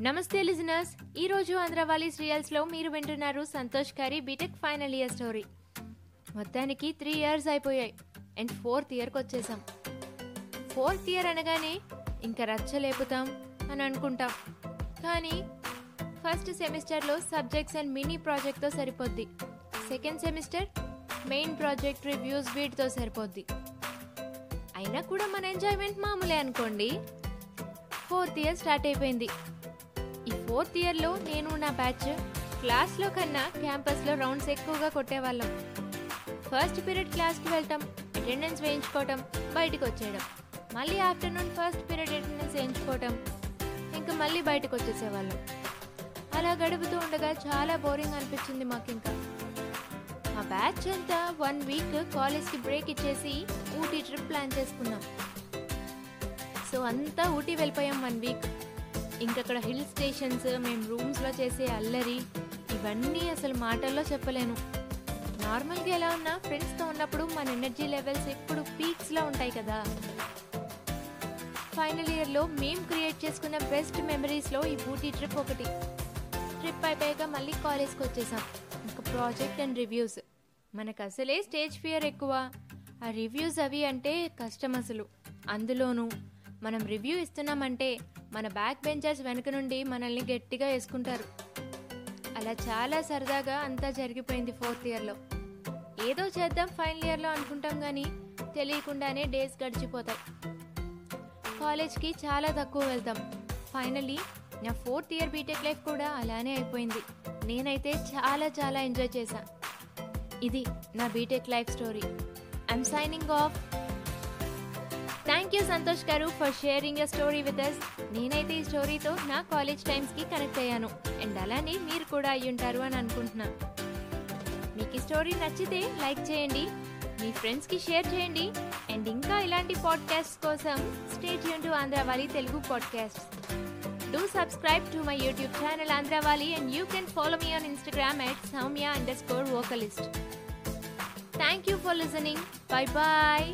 నమస్తే లిజనర్స్. ఈ రోజు ఆంధ్రవాలి సీరియల్స్లో మీరు వింటున్నారు సంతోష్ గారి బీటెక్ ఫైనల్ ఇయర్ స్టోరీ. మొత్తానికి త్రీ ఇయర్స్ అయిపోయాయి. అండ్ ఫోర్త్ ఇయర్కి వచ్చేసాం. ఫోర్త్ ఇయర్ అనగానే ఇంకా రచ్చ లేపుతాం అని అనుకుంటాం. కానీ ఫస్ట్ సెమిస్టర్లో సబ్జెక్ట్స్ అండ్ మినీ ప్రాజెక్ట్తో సరిపోద్ది. Second semester main project reviews వీటితో సరిపోద్ది. అయినా కూడా మన ఎంజాయ్మెంట్ మామూలే అనుకోండి. ఫోర్త్ ఇయర్ స్టార్ట్ అయిపోయింది. ఫోర్త్ ఇయర్లో నేను నా బ్యాచ్ క్లాస్లో కన్నా క్యాంపస్లో రౌండ్స్ ఎక్కువగా కొట్టేవాళ్ళం. ఫస్ట్ పీరియడ్ క్లాస్కి వెళ్ళటం అటెండెన్స్ వేయించుకోవటం బయటకు వచ్చేయడం మళ్ళీ ఆఫ్టర్నూన్ ఫస్ట్ పీరియడ్ అటెండెన్స్ వేయించుకోవటం ఇంకా మళ్ళీ బయటకు వచ్చేసేవాళ్ళం అలా గడుపుతూ ఉండగా చాలా బోరింగ్ అనిపించింది మాకు ఇంకా మా బ్యాచ్ అంతా వన్ వీక్ కాలేజ్కి బ్రేక్ ఇచ్చేసి ఊటీ ట్రిప్ ప్లాన్ చేసుకున్నాం. సో అంతా ఊటీ వెళ్ళిపోయాం వన్ వీక్. ఇంకక్కడ హిల్ స్టేషన్స్ మేము రూమ్స్లో చేసే అల్లరి ఇవన్నీ అసలు మాటల్లో చెప్పలేను. నార్మల్గా ఎలా ఉన్నా ఫ్రెండ్స్తో ఉన్నప్పుడు మన ఎనర్జీ లెవెల్స్ ఎప్పుడు పీక్స్లో ఉంటాయి కదా. ఫైనల్ ఇయర్లో మేము క్రియేట్ చేసుకున్న బెస్ట్ మెమరీస్లో ఈ ఊటీ ట్రిప్ ఒకటి. ట్రిప్ అయిపోయాక మళ్ళీ కాలేజ్కి వచ్చేసాం. ఇంకా ప్రాజెక్ట్ అండ్ రివ్యూస్. మనకు అసలే స్టేజ్ ఫియర్ ఎక్కువ. ఆ రివ్యూస్ అవి అంటే కష్టం అసలు. అందులోనూ మనం రివ్యూ ఇస్తున్నామంటే మన బ్యాక్ బెంచర్స్ వెనక నుండి మనల్ని గట్టిగా వేసుకుంటారు. అలా చాలా సరదాగా అంతా జరిగిపోయింది ఫోర్త్ ఇయర్లో ఏదో చేద్దాం ఫైనల్ ఇయర్లో అనుకుంటాం కానీ తెలియకుండానే డేస్ గడిచిపోతాయి. కాలేజ్కి చాలా తక్కువ వెళ్తాం. ఫైనలీ నా ఫోర్త్ ఇయర్ బీటెక్ లైఫ్ కూడా అలానే అయిపోయింది. నేనైతే చాలా చాలా ఎంజాయ్ చేశా. ఇది నా BTech life story I'm signing off thank you Santosh garu for sharing your story with us నేనైతే ఈ స్టోరీతో నా కాలేజ్ టైమ్స్కి కనెక్ట్ అయ్యాను. అండ్ అలానే మీరు కూడా అయ్యి ఉంటారు అని అనుకుంటున్నా. మీకు ఈ స్టోరీ నచ్చితే లైక్ చేయండి. మీ ఫ్రెండ్స్కి షేర్ చేయండి. అండ్ ఇంకా ఇలాంటి పాడ్కాస్ట్ కోసం stay Yoon to Andhrawali Telugu podcast do subscribe to my YouTube channel Andhrawali and you can follow me on Instagram at Soumya underscore vocalist thank you for listening bye bye